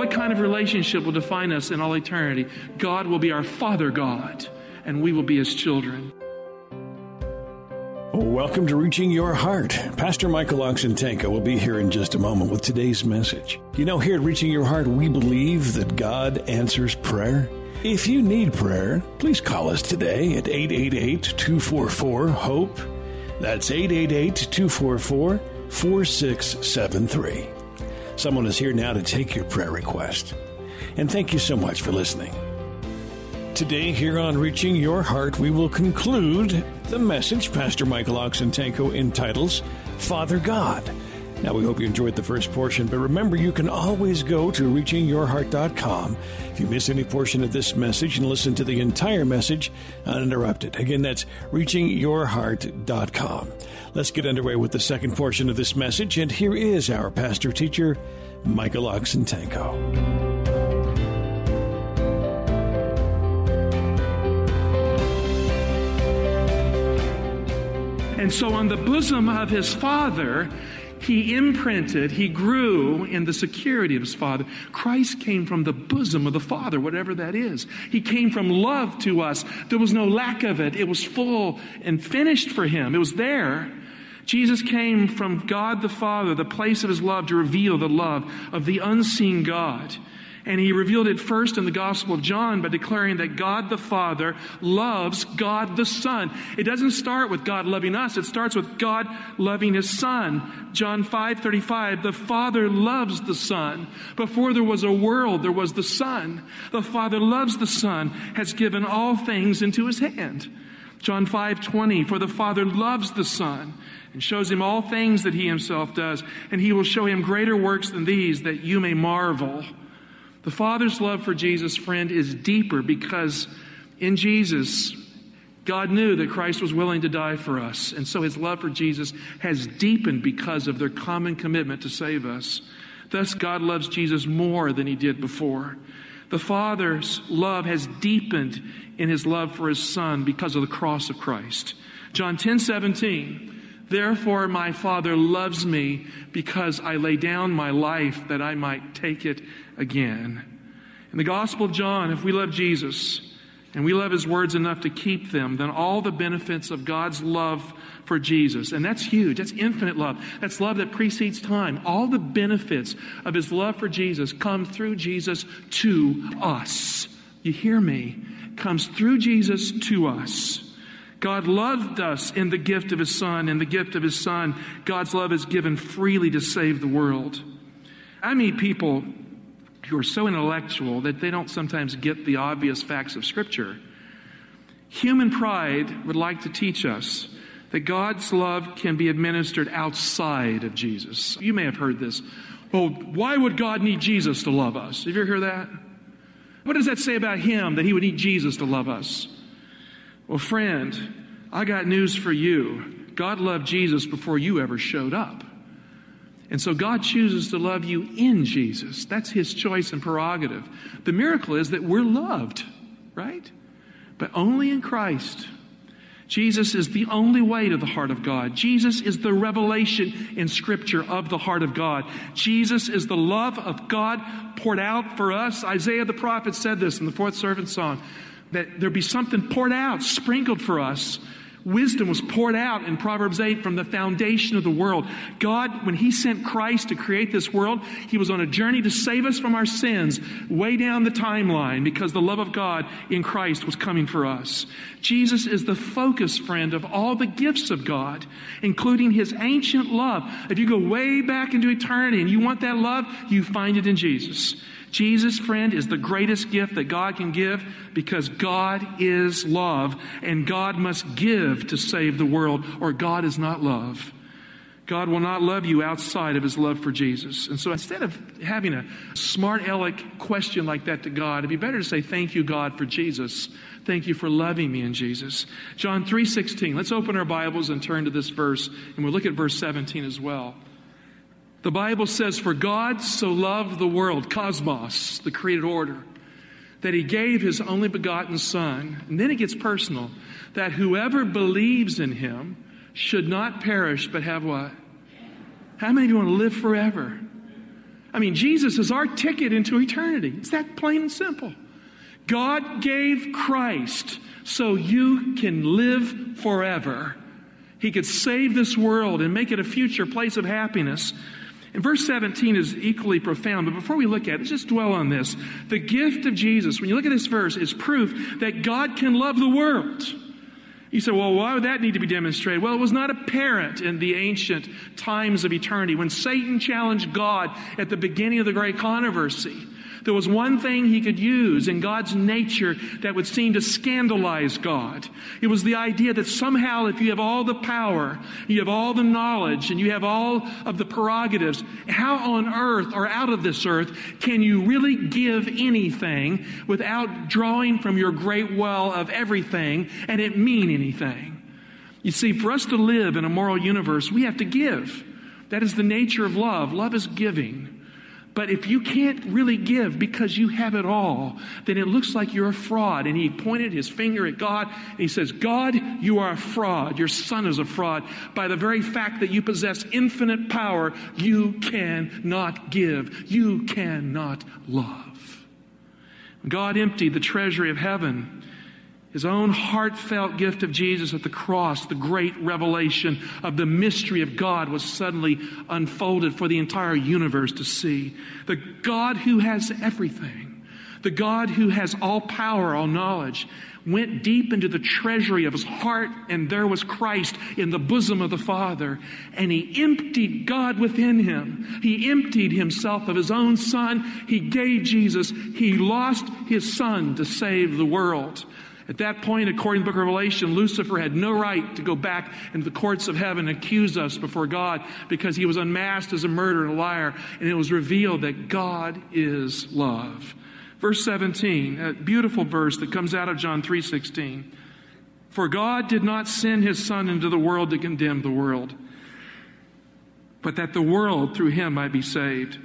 What kind of relationship will define us in all eternity? God will be our Father God, and we will be His children. Welcome to Reaching Your Heart. Pastor Michael Oxentenko will be here in just a moment with today's message. You know, here at Reaching Your Heart, we believe that God answers prayer. If you need prayer, please call us today at 888 244 HOPE. That's 888 244 4673. Someone is here now to take your prayer request. And thank you so much for listening. Today, here on Reaching Your Heart, we will conclude the message Pastor Michael Oxentenko entitles Father God. Now, we hope you enjoyed the first portion, but remember, you can always go to reachingyourheart.com if you miss any portion of this message and listen to the entire message uninterrupted. Again, that's reachingyourheart.com. Let's get underway with the second portion of this message, and here is our pastor teacher, Michael Oxentenko. And so, on the bosom of his father, he imprinted, he grew in the security of his Father. Christ came from the bosom of the Father, whatever that is. He came from love to us. There was no lack of it, it was full and finished for him, it was there. Jesus came from God the Father, the place of his love, to reveal the love of the unseen God. And he revealed it first in the Gospel of John by declaring that God the Father loves God the Son. It doesn't start with God loving us, it starts with God loving his Son. John 5 35, the Father loves the Son. Before there was a world, there was the Son. The Father loves the Son, has given all things into his hand. John 5 20, for the Father loves the Son and shows him all things that he himself does, and he will show him greater works than these that you may marvel. The Father's love for Jesus, friend, is deeper because in Jesus, God knew that Christ was willing to die for us. And so his love for Jesus has deepened because of their common commitment to save us. Thus, God loves Jesus more than he did before. The Father's love has deepened in his love for his Son because of the cross of Christ. John 10 17. Therefore, my Father loves me because I lay down my life that I might take it again. In the Gospel of John, if we love Jesus and we love his words enough to keep them, then all the benefits of God's love for Jesus, and that's huge, that's infinite love, that's love that precedes time, all the benefits of his love for Jesus come through Jesus to us. You hear me? Comes through Jesus to us. God loved us in the gift of His Son. In the gift of His Son, God's love is given freely to save the world. I meet people who are so intellectual that they don't sometimes get the obvious facts of Scripture. Human pride would like to teach us that God's love can be administered outside of Jesus. You may have heard this. Well, why would God need Jesus to love us? Have you ever heard that? What does that say about Him that He would need Jesus to love us? Well, friend, I got news for you. God loved Jesus before you ever showed up. And so God chooses to love you in Jesus. That's his choice and prerogative. The miracle is that we're loved, right? But only in Christ. Jesus is the only way to the heart of God. Jesus is the revelation in Scripture of the heart of God. Jesus is the love of God poured out for us. Isaiah the prophet said this in the fourth servant song that there be something poured out, sprinkled for us. Wisdom was poured out in Proverbs 8 from the foundation of the world. God, when He sent Christ to create this world, He was on a journey to save us from our sins way down the timeline because the love of God in Christ was coming for us. Jesus is the focus, friend, of all the gifts of God, including His ancient love. If you go way back into eternity and you want that love, you find it in Jesus. Jesus, friend, is the greatest gift that God can give because God is love and God must give to save the world or God is not love. God will not love you outside of his love for Jesus. And so instead of having a smart aleck question like that to God, it'd be better to say, Thank you, God, for Jesus. Thank you for loving me in Jesus. John 3:16. Let's open our Bibles and turn to this verse, and we'll look at verse 17 as well. The Bible says, For God so loved the world, cosmos, the created order, that he gave his only begotten Son. And then it gets personal, that whoever believes in him should not perish, but have what? How many of you want to live forever? I mean, Jesus is our ticket into eternity. It's that plain and simple. God gave Christ so you can live forever. He could save this world and make it a future place of happiness. And verse 17 is equally profound, but before we look at it, just dwell on this. The gift of Jesus, when you look at this verse, is proof that God can love the world. You say, well, why would that need to be demonstrated? Well, it was not apparent in the ancient times of eternity when Satan challenged God at the beginning of the great controversy. There was one thing he could use in God's nature that would seem to scandalize God. It was the idea that somehow if you have all the power, you have all the knowledge, and you have all of the prerogatives, how on earth or out of this earth can you really give anything without drawing from your great well of everything and it mean anything? You see, for us to live in a moral universe, we have to give. That is the nature of love. Love is giving. But if you can't really give because you have it all, then it looks like you're a fraud. And he pointed his finger at God and he says, God, you are a fraud. Your son is a fraud. By the very fact that you possess infinite power, you cannot give. You cannot love. God emptied the treasury of heaven his own heartfelt gift of Jesus at the cross, the great revelation of the mystery of God, was suddenly unfolded for the entire universe to see. The God who has everything, the God who has all power, all knowledge, went deep into the treasury of his heart, and there was Christ in the bosom of the Father. And he emptied God within him. He emptied himself of his own Son. He gave Jesus. He lost his Son to save the world. At that point, according to the book of Revelation, Lucifer had no right to go back into the courts of heaven and accuse us before God because he was unmasked as a murderer and a liar, and it was revealed that God is love. Verse 17, a beautiful verse that comes out of John 3:16. For God did not send his son into the world to condemn the world, but that the world through him might be saved.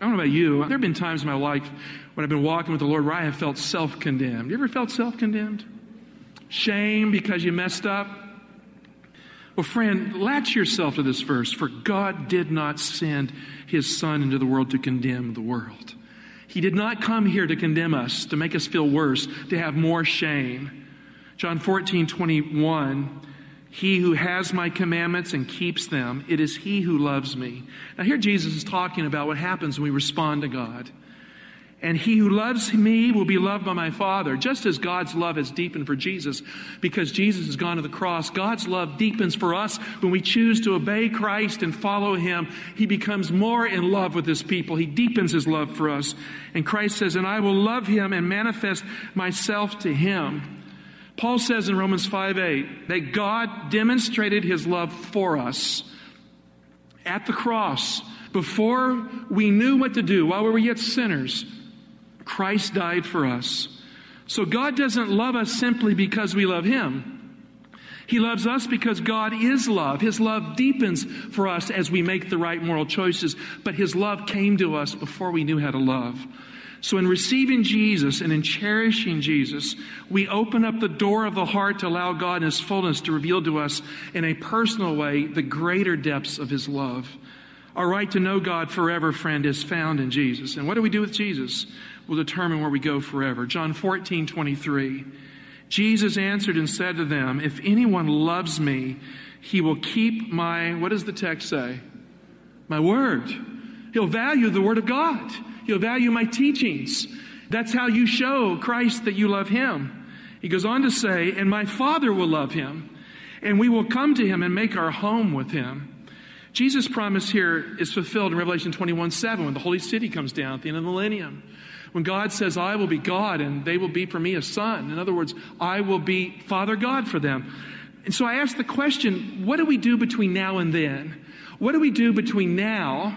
I don't know about you. There have been times in my life when I've been walking with the Lord where I have felt self condemned. You ever felt self condemned? Shame because you messed up? Well, friend, latch yourself to this verse. For God did not send his Son into the world to condemn the world. He did not come here to condemn us, to make us feel worse, to have more shame. John 14, 21. He who has my commandments and keeps them, it is he who loves me. Now, here Jesus is talking about what happens when we respond to God. And he who loves me will be loved by my Father. Just as God's love has deepened for Jesus because Jesus has gone to the cross, God's love deepens for us when we choose to obey Christ and follow him. He becomes more in love with his people. He deepens his love for us. And Christ says, And I will love him and manifest myself to him. Paul says in Romans 5 8 that God demonstrated his love for us at the cross before we knew what to do while we were yet sinners. Christ died for us. So God doesn't love us simply because we love Him. He loves us because God is love. His love deepens for us as we make the right moral choices, but His love came to us before we knew how to love. So, in receiving Jesus and in cherishing Jesus, we open up the door of the heart to allow God in His fullness to reveal to us in a personal way the greater depths of His love. Our right to know God forever, friend, is found in Jesus. And what do we do with Jesus? will determine where we go forever. John 14, 23. Jesus answered and said to them, If anyone loves me, he will keep my, what does the text say? My word. He'll value the word of God. He'll value my teachings. That's how you show Christ that you love him. He goes on to say, And my Father will love him, and we will come to him and make our home with him. Jesus' promise here is fulfilled in Revelation 21 7 when the holy city comes down at the end of the millennium. When God says, I will be God and they will be for me a son. In other words, I will be Father God for them. And so I ask the question what do we do between now and then? What do we do between now,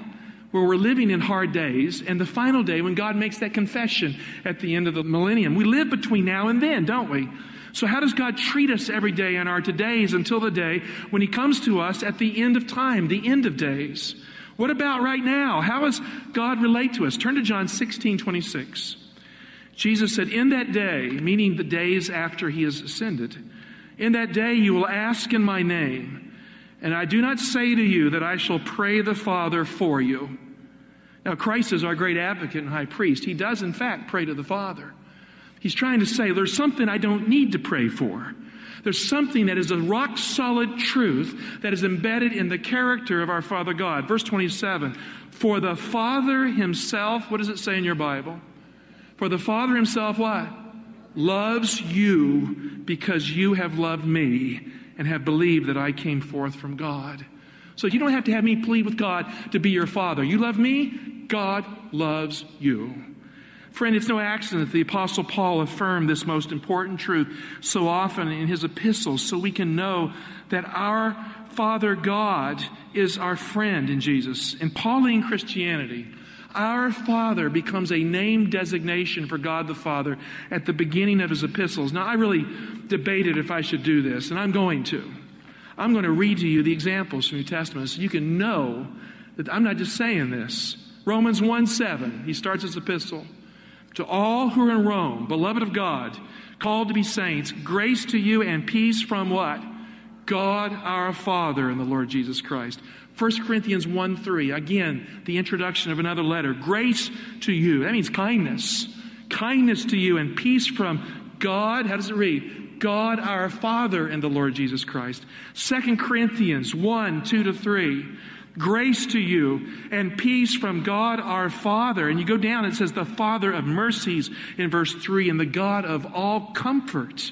where we're living in hard days, and the final day when God makes that confession at the end of the millennium? We live between now and then, don't we? So, how does God treat us every day in our todays until the day when He comes to us at the end of time, the end of days? What about right now? How does God relate to us? Turn to John 16 26. Jesus said, In that day, meaning the days after He has ascended, in that day you will ask in my name, and I do not say to you that I shall pray the Father for you. Now, Christ is our great advocate and high priest. He does, in fact, pray to the Father. He's trying to say, there's something I don't need to pray for. There's something that is a rock solid truth that is embedded in the character of our Father God. Verse 27 For the Father Himself, what does it say in your Bible? For the Father Himself, what? Loves you because you have loved me and have believed that I came forth from God. So you don't have to have me plead with God to be your Father. You love me, God loves you. Friend, it's no accident that the Apostle Paul affirmed this most important truth so often in his epistles so we can know that our Father God is our friend in Jesus. In Pauline Christianity, our Father becomes a name designation for God the Father at the beginning of his epistles. Now, I really debated if I should do this, and I'm going to. I'm going to read to you the examples from the New Testament so you can know that I'm not just saying this. Romans 1 7, he starts his epistle. To all who are in Rome, beloved of God, called to be saints, grace to you and peace from what? God our Father and the Lord Jesus Christ. 1 Corinthians 1 3, again, the introduction of another letter. Grace to you. That means kindness. Kindness to you and peace from God. How does it read? God our Father and the Lord Jesus Christ. 2 Corinthians 1 2 to 3 grace to you and peace from God our Father. And you go down, it says the Father of mercies in verse 3 and the God of all comfort.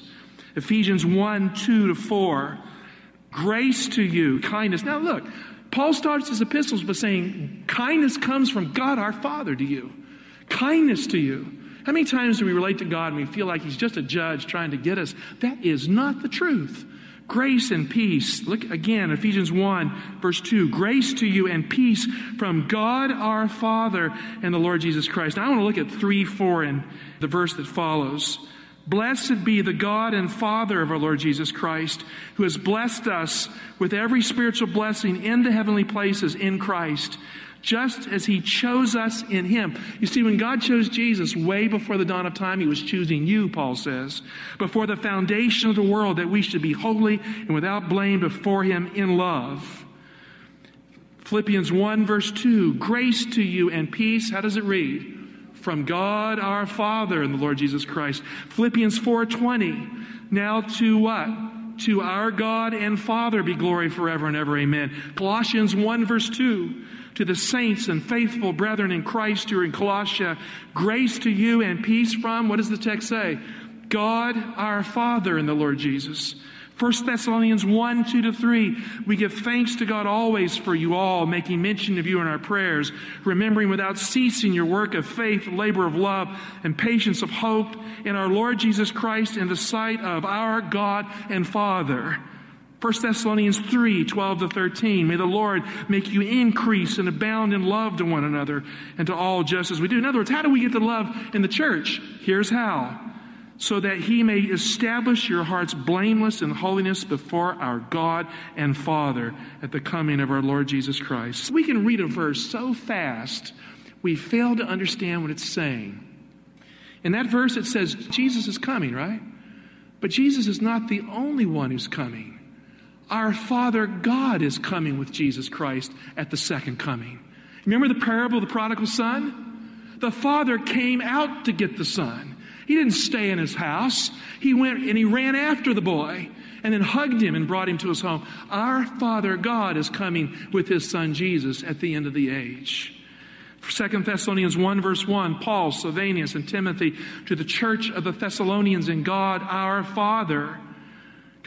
Ephesians 1 2 to 4. Grace to you, kindness. Now look, Paul starts his epistles by saying, kindness comes from God our Father to you. Kindness to you. How many times do we relate to God and we feel like He's just a judge trying to get us? That is not the truth. Grace and peace. Look again, Ephesians 1, verse 2. Grace to you and peace from God our Father and the Lord Jesus Christ. Now I want to look at 3 4 and the verse that follows. Blessed be the God and Father of our Lord Jesus Christ, who has blessed us with every spiritual blessing in the heavenly places in Christ just as he chose us in him. You see, when God chose Jesus way before the dawn of time, he was choosing you, Paul says, before the foundation of the world, that we should be holy and without blame before him in love. Philippians 1, verse 2 Grace to you and peace. How does it read? From God our Father and the Lord Jesus Christ. Philippians 4:20. Now to what? To our God and Father be glory forever and ever. Amen. Colossians 1, verse 2 to the saints and faithful brethren in Christ who are in Colossia, grace to you and peace from, what does the text say? God our Father and the Lord Jesus. 1 Thessalonians 1, 2 to 3. We give thanks to God always for you all, making mention of you in our prayers, remembering without ceasing your work of faith, labor of love, and patience of hope in our Lord Jesus Christ in the sight of our God and Father 1 Thessalonians 3 12 to 13. May the Lord make you increase and abound in love to one another and to all just as we do. In other words, how do we get the love in the church? Here's how. So that he may establish your hearts blameless in holiness before our God and Father at the coming of our Lord Jesus Christ. We can read a verse so fast, we fail to understand what it's saying. In that verse, it says Jesus is coming, right? But Jesus is not the only one who's coming. Our Father God is coming with Jesus Christ at the second coming. Remember the parable of the prodigal son? The father came out to get the son. He didn't stay in his house. He went and he ran after the boy and then hugged him and brought him to his home. Our Father God is coming with his son Jesus at the end of the age. 2 Thessalonians 1 verse 1, Paul, Silvanus, and Timothy to the church of the Thessalonians in God our Father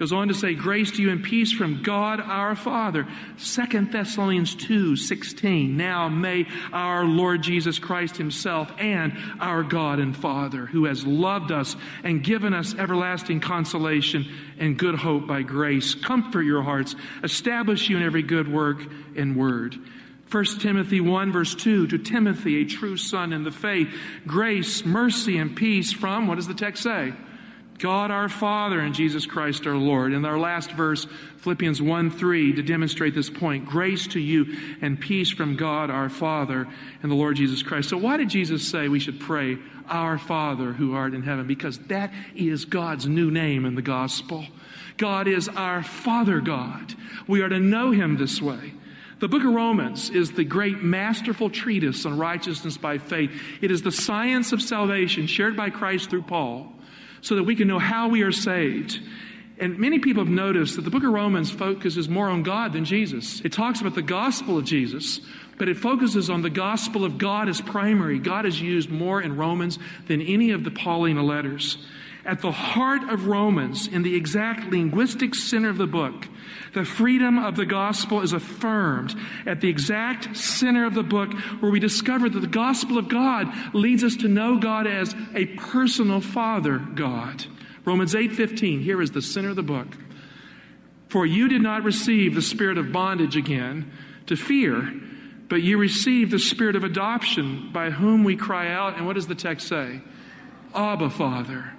Goes on to say, Grace to you and peace from God our Father. Second Thessalonians 2 16. Now may our Lord Jesus Christ Himself and our God and Father, who has loved us and given us everlasting consolation and good hope by grace, comfort your hearts, establish you in every good work and word. 1 Timothy 1 verse 2 to Timothy, a true son in the faith, grace, mercy, and peace from, what does the text say? God our Father and Jesus Christ our Lord. In our last verse, Philippians 1 3, to demonstrate this point grace to you and peace from God our Father and the Lord Jesus Christ. So, why did Jesus say we should pray, Our Father who art in heaven? Because that is God's new name in the gospel. God is our Father God. We are to know Him this way. The book of Romans is the great masterful treatise on righteousness by faith. It is the science of salvation shared by Christ through Paul so that we can know how we are saved. And many people have noticed that the book of Romans focuses more on God than Jesus. It talks about the gospel of Jesus, but it focuses on the gospel of God as primary. God is used more in Romans than any of the Pauline letters. At the heart of Romans, in the exact linguistic center of the book, the freedom of the gospel is affirmed at the exact center of the book where we discover that the gospel of God leads us to know God as a personal father God. Romans 8:15 here is the center of the book. For you did not receive the spirit of bondage again to fear, but you received the spirit of adoption by whom we cry out and what does the text say? Abba Father.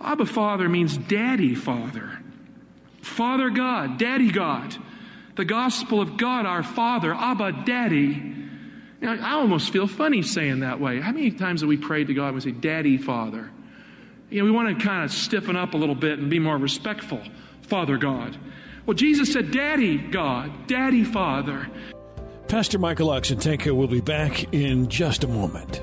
Abba Father means daddy father. Father God, Daddy God, the gospel of God our Father, Abba Daddy. Know, I almost feel funny saying that way. How many times have we prayed to God and we say, Daddy Father? You know, we want to kind of stiffen up a little bit and be more respectful. Father God. Well, Jesus said, Daddy God, Daddy Father. Pastor Michael Oxentenko will be back in just a moment.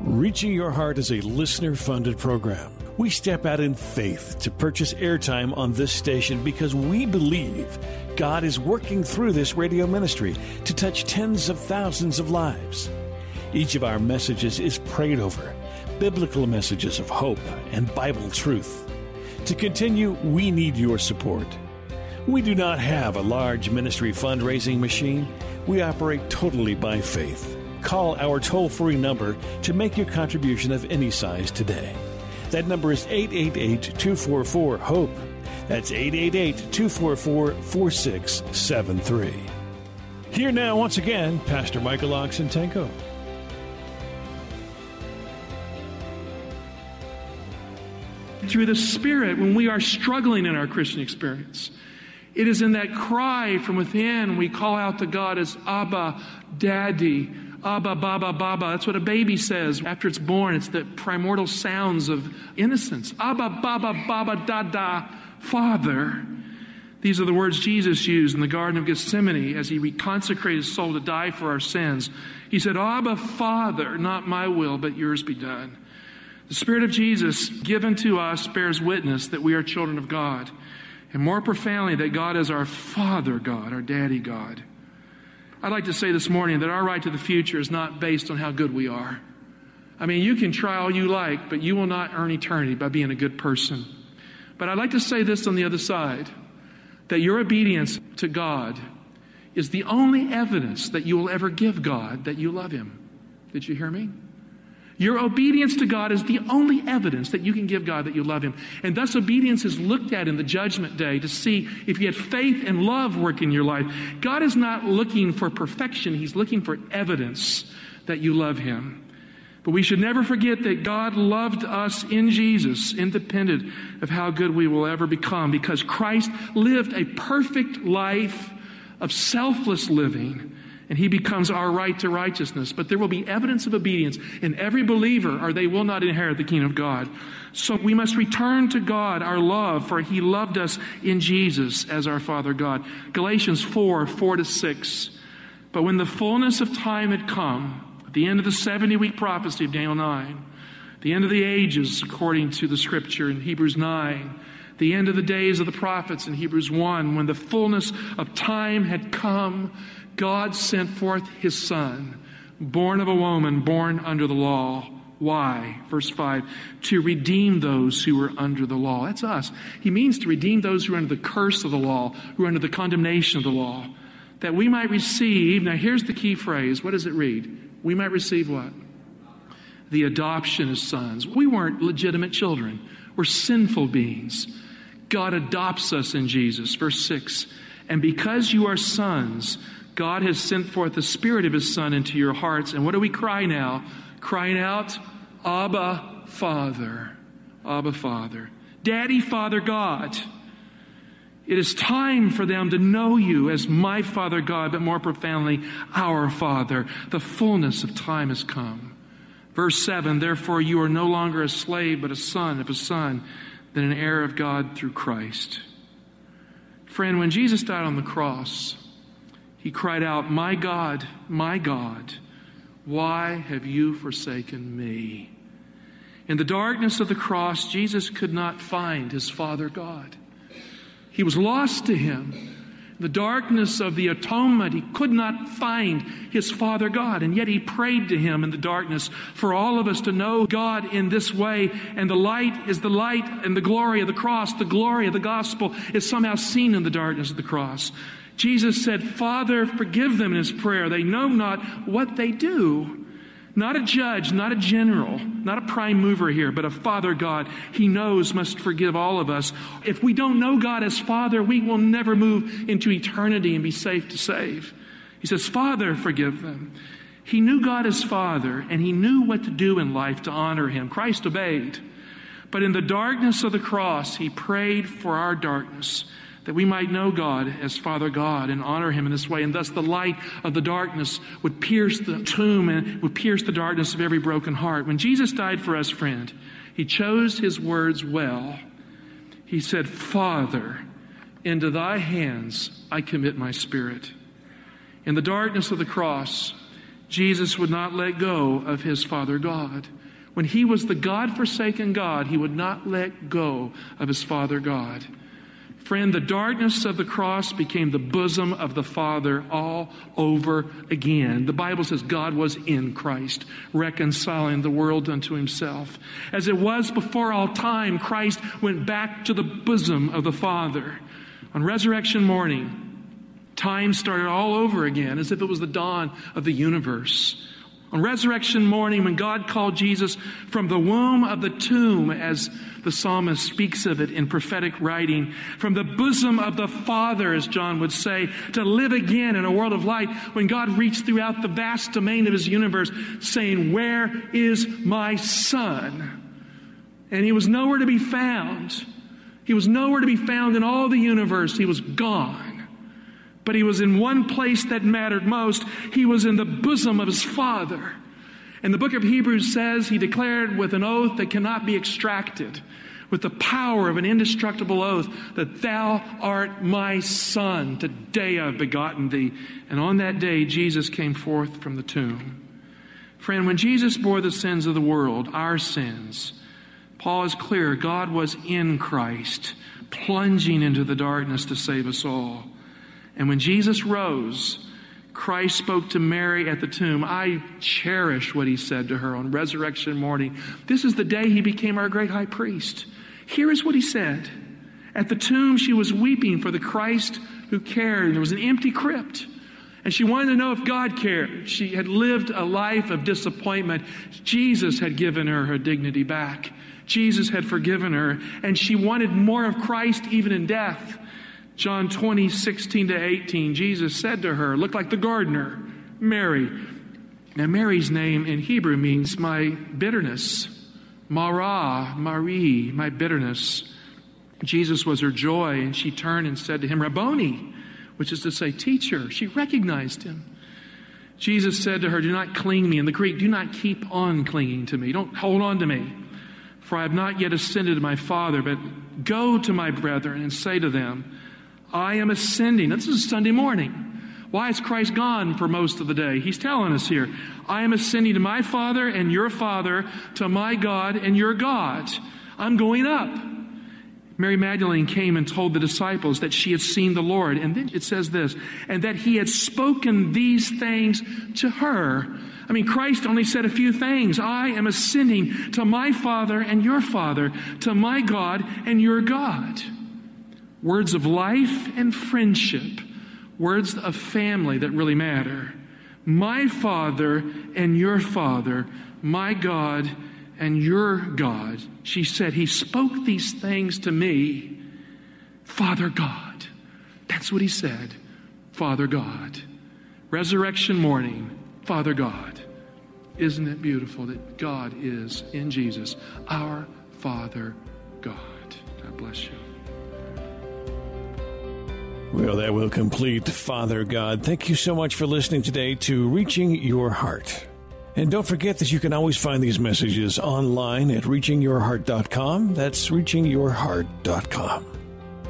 Reaching Your Heart is a listener funded program. We step out in faith to purchase airtime on this station because we believe God is working through this radio ministry to touch tens of thousands of lives. Each of our messages is prayed over, biblical messages of hope and Bible truth. To continue, we need your support. We do not have a large ministry fundraising machine. We operate totally by faith. Call our toll free number to make your contribution of any size today. That number is 888 244 HOPE. That's 888 244 4673. Here now, once again, Pastor Michael Oxentenko. Through the Spirit, when we are struggling in our Christian experience, it is in that cry from within we call out to God as Abba, Daddy, Abba, Baba, Baba. That's what a baby says after it's born. It's the primordial sounds of innocence. Abba, Baba, Baba, Dada, Father. These are the words Jesus used in the Garden of Gethsemane as he reconsecrated his soul to die for our sins. He said, Abba, Father, not my will, but yours be done. The Spirit of Jesus given to us bears witness that we are children of God. And more profoundly, that God is our Father God, our Daddy God. I'd like to say this morning that our right to the future is not based on how good we are. I mean, you can try all you like, but you will not earn eternity by being a good person. But I'd like to say this on the other side that your obedience to God is the only evidence that you will ever give God that you love Him. Did you hear me? Your obedience to God is the only evidence that you can give God that you love Him. And thus, obedience is looked at in the judgment day to see if you had faith and love work in your life. God is not looking for perfection, He's looking for evidence that you love Him. But we should never forget that God loved us in Jesus, independent of how good we will ever become, because Christ lived a perfect life of selfless living and he becomes our right to righteousness. But there will be evidence of obedience in every believer, or they will not inherit the kingdom of God. So we must return to God our love, for he loved us in Jesus as our Father God. Galatians 4 4 to 6. But when the fullness of time had come, at the end of the 70 week prophecy of Daniel 9, the end of the ages, according to the scripture in Hebrews 9, the end of the days of the prophets in Hebrews 1, when the fullness of time had come, God sent forth his son, born of a woman, born under the law, Why? Verse 5 to redeem those who are under the law. That's us. He means to redeem those who are under the curse of the law, who are under the condemnation of the law, that we might receive. Now, here's the key phrase. What does it read? We might receive what? The adoption as sons. We weren't legitimate children, we're sinful beings. God adopts us in Jesus. Verse 6 And because you are sons, God has sent forth the Spirit of His Son into your hearts. And what do we cry now? Crying out, Abba, Father. Abba, Father. Daddy, Father, God. It is time for them to know you as my Father God, but more profoundly, our Father. The fullness of time has come. Verse 7 Therefore, you are no longer a slave, but a son of a son, then an heir of God through Christ. Friend, when Jesus died on the cross, he cried out, My God, my God, why have you forsaken me? In the darkness of the cross, Jesus could not find his Father God. He was lost to him. In the darkness of the atonement, he could not find his Father God. And yet he prayed to him in the darkness for all of us to know God in this way. And the light is the light and the glory of the cross. The glory of the gospel is somehow seen in the darkness of the cross. Jesus said, Father, forgive them in his prayer. They know not what they do. Not a judge, not a general, not a prime mover here, but a Father God. He knows must forgive all of us. If we don't know God as Father, we will never move into eternity and be safe to save. He says, Father, forgive them. He knew God as Father, and he knew what to do in life to honor him. Christ obeyed. But in the darkness of the cross, he prayed for our darkness that we might know God as Father God and honor Him in this way. And thus the light of the darkness would pierce the tomb and would pierce the darkness of every broken heart. When Jesus died for us, friend, He chose His words well. He said, Father, into thy hands I commit my spirit. In the darkness of the cross, Jesus would not let go of his Father God. When he was the God forsaken God, he would not let go of his Father God. Friend, the darkness of the cross became the bosom of the Father all over again. The Bible says God was in Christ, reconciling the world unto himself. As it was before all time, Christ went back to the bosom of the Father. On resurrection morning, time started all over again as if it was the dawn of the universe. On resurrection morning, when God called Jesus from the womb of the tomb, as the psalmist speaks of it in prophetic writing, from the bosom of the Father, as John would say, to live again in a world of light, when God reached throughout the vast domain of his universe, saying, Where is my son? And he was nowhere to be found. He was nowhere to be found in all the universe. He was gone but he was in one place that mattered most. He was in the bosom of his Father. And the book of Hebrews says he declared with an oath that cannot be extracted, with the power of an indestructible oath, that thou art my son. Today I've begotten thee. And on that day, Jesus came forth from the tomb. Friend, when Jesus bore the sins of the world, our sins, Paul is clear God was in Christ, plunging into the darkness to save us all. And when Jesus rose, Christ spoke to Mary at the tomb. I cherish what he said to her on resurrection morning. This is the day he became our great high priest. Here is what he said. At the tomb, she was weeping for the Christ who cared. There was an empty crypt. And she wanted to know if God cared. She had lived a life of disappointment. Jesus had given her her dignity back. Jesus had forgiven her. And she wanted more of Christ even in death. John 20, 16 to 18, Jesus said to her, Look like the gardener, Mary. Now, Mary's name in Hebrew means my bitterness. Mara, Marie, my bitterness. Jesus was her joy, and she turned and said to him, Rabboni, which is to say, teacher. She recognized him. Jesus said to her, Do not cling me. In the Greek, do not keep on clinging to me. Don't hold on to me. For I have not yet ascended to my Father, but go to my brethren and say to them, I am ascending. This is Sunday morning. Why is Christ gone for most of the day? He's telling us here, I am ascending to my Father and your Father, to my God and your God. I'm going up. Mary Magdalene came and told the disciples that she had seen the Lord. And then it says this, and that he had spoken these things to her. I mean, Christ only said a few things. I am ascending to my Father and your Father, to my God and your God. Words of life and friendship, words of family that really matter. My Father and your Father, my God and your God. She said, He spoke these things to me, Father God. That's what He said, Father God. Resurrection morning, Father God. Isn't it beautiful that God is in Jesus, our Father God? God bless you. Well, that will complete Father God. Thank you so much for listening today to Reaching Your Heart. And don't forget that you can always find these messages online at reachingyourheart.com. That's reachingyourheart.com.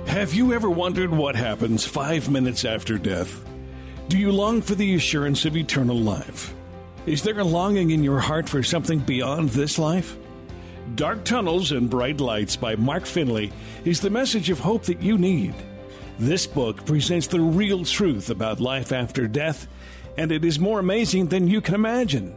Have you ever wondered what happens five minutes after death? Do you long for the assurance of eternal life? Is there a longing in your heart for something beyond this life? Dark Tunnels and Bright Lights by Mark Finley is the message of hope that you need. This book presents the real truth about life after death, and it is more amazing than you can imagine.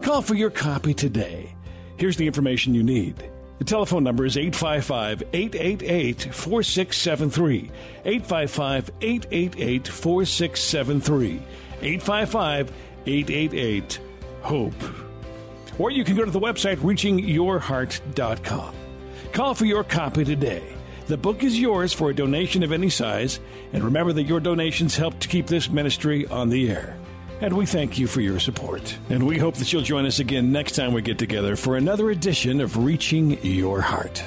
Call for your copy today. Here's the information you need. The telephone number is 855 888 4673. 855 888 4673. 855 888 HOPE. Or you can go to the website reachingyourheart.com. Call for your copy today. The book is yours for a donation of any size, and remember that your donations help to keep this ministry on the air. And we thank you for your support. And we hope that you'll join us again next time we get together for another edition of Reaching Your Heart.